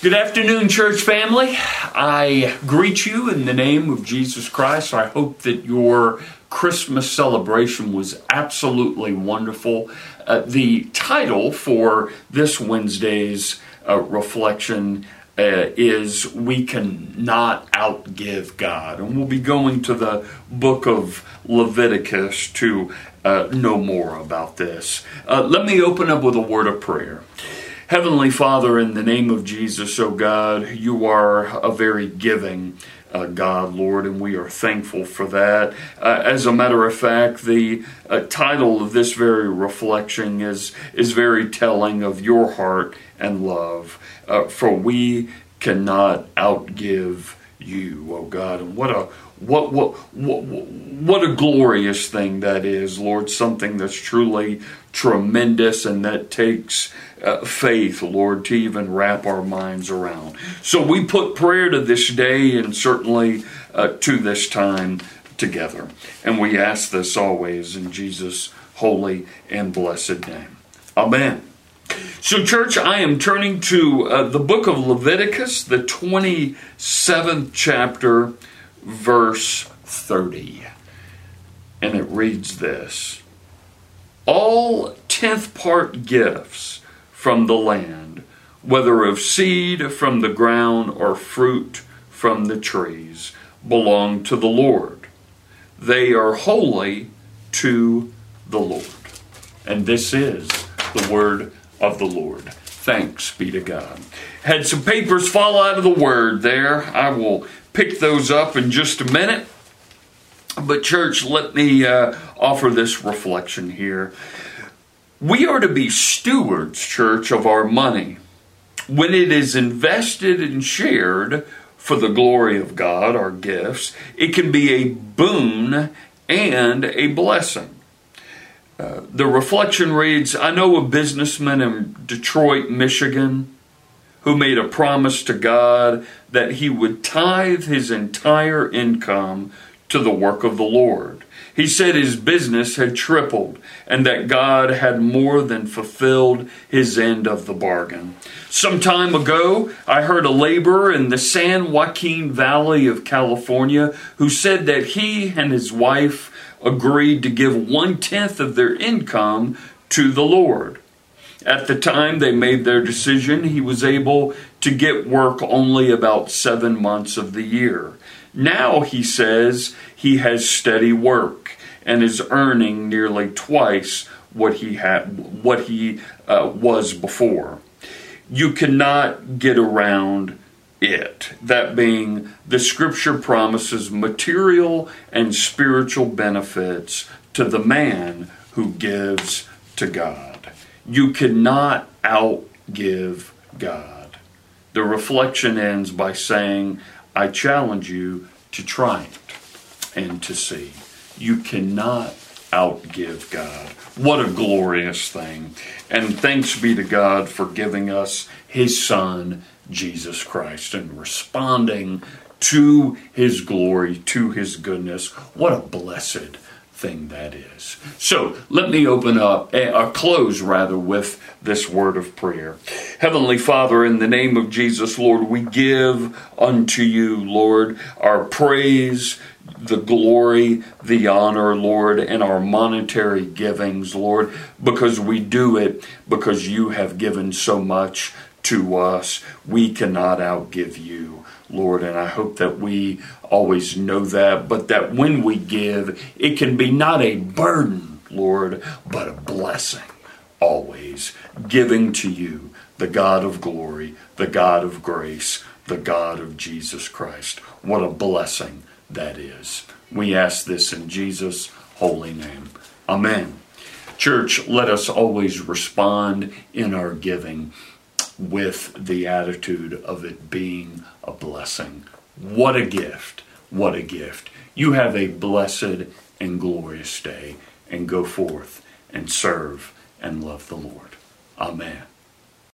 Good afternoon, church family. I greet you in the name of Jesus Christ. I hope that your Christmas celebration was absolutely wonderful. Uh, the title for this Wednesday's uh, reflection uh, is We Cannot Outgive God. And we'll be going to the book of Leviticus to uh, know more about this. Uh, let me open up with a word of prayer. Heavenly Father, in the name of Jesus, O oh God, you are a very giving uh, God, Lord, and we are thankful for that. Uh, as a matter of fact, the uh, title of this very reflection is, is very telling of your heart and love, uh, for we cannot outgive you, oh God. And what a what, what what what a glorious thing that is, Lord. Something that's truly tremendous and that takes uh, faith, Lord, to even wrap our minds around. So we put prayer to this day and certainly uh, to this time together. And we ask this always in Jesus' holy and blessed name. Amen. So, church, I am turning to uh, the book of Leviticus, the 27th chapter, verse 30. And it reads this All tenth part gifts from the land, whether of seed from the ground or fruit from the trees, belong to the Lord. They are holy to the Lord. And this is the word of the Lord. Thanks be to God. Had some papers fall out of the word there. I will pick those up in just a minute. But, church, let me uh, offer this reflection here. We are to be stewards, church, of our money. When it is invested and shared for the glory of God, our gifts, it can be a boon and a blessing. The reflection reads I know a businessman in Detroit, Michigan, who made a promise to God that he would tithe his entire income to the work of the Lord. He said his business had tripled and that God had more than fulfilled his end of the bargain. Some time ago, I heard a laborer in the San Joaquin Valley of California who said that he and his wife agreed to give one tenth of their income to the Lord. At the time they made their decision, he was able to get work only about seven months of the year. Now, he says, he has steady work and is earning nearly twice what he had what he uh, was before. You cannot get around it. That being, the scripture promises material and spiritual benefits to the man who gives to God. You cannot outgive God. The reflection ends by saying, I challenge you to try it and to see. You cannot outgive God. What a glorious thing. And thanks be to God for giving us His Son, Jesus Christ, and responding to His glory, to His goodness. What a blessed thing that is. So let me open up, or uh, close rather, with this word of prayer. Heavenly Father, in the name of Jesus, Lord, we give unto you, Lord, our praise, the glory, the honor, Lord, and our monetary givings, Lord, because we do it because you have given so much to us. We cannot outgive you, Lord, and I hope that we always know that, but that when we give, it can be not a burden, Lord, but a blessing, always giving to you, the God of glory, the God of grace, the God of Jesus Christ. What a blessing that is. We ask this in Jesus' holy name. Amen. Church, let us always respond in our giving with the attitude of it being a blessing. What a gift! What a gift. You have a blessed and glorious day and go forth and serve and love the Lord. Amen.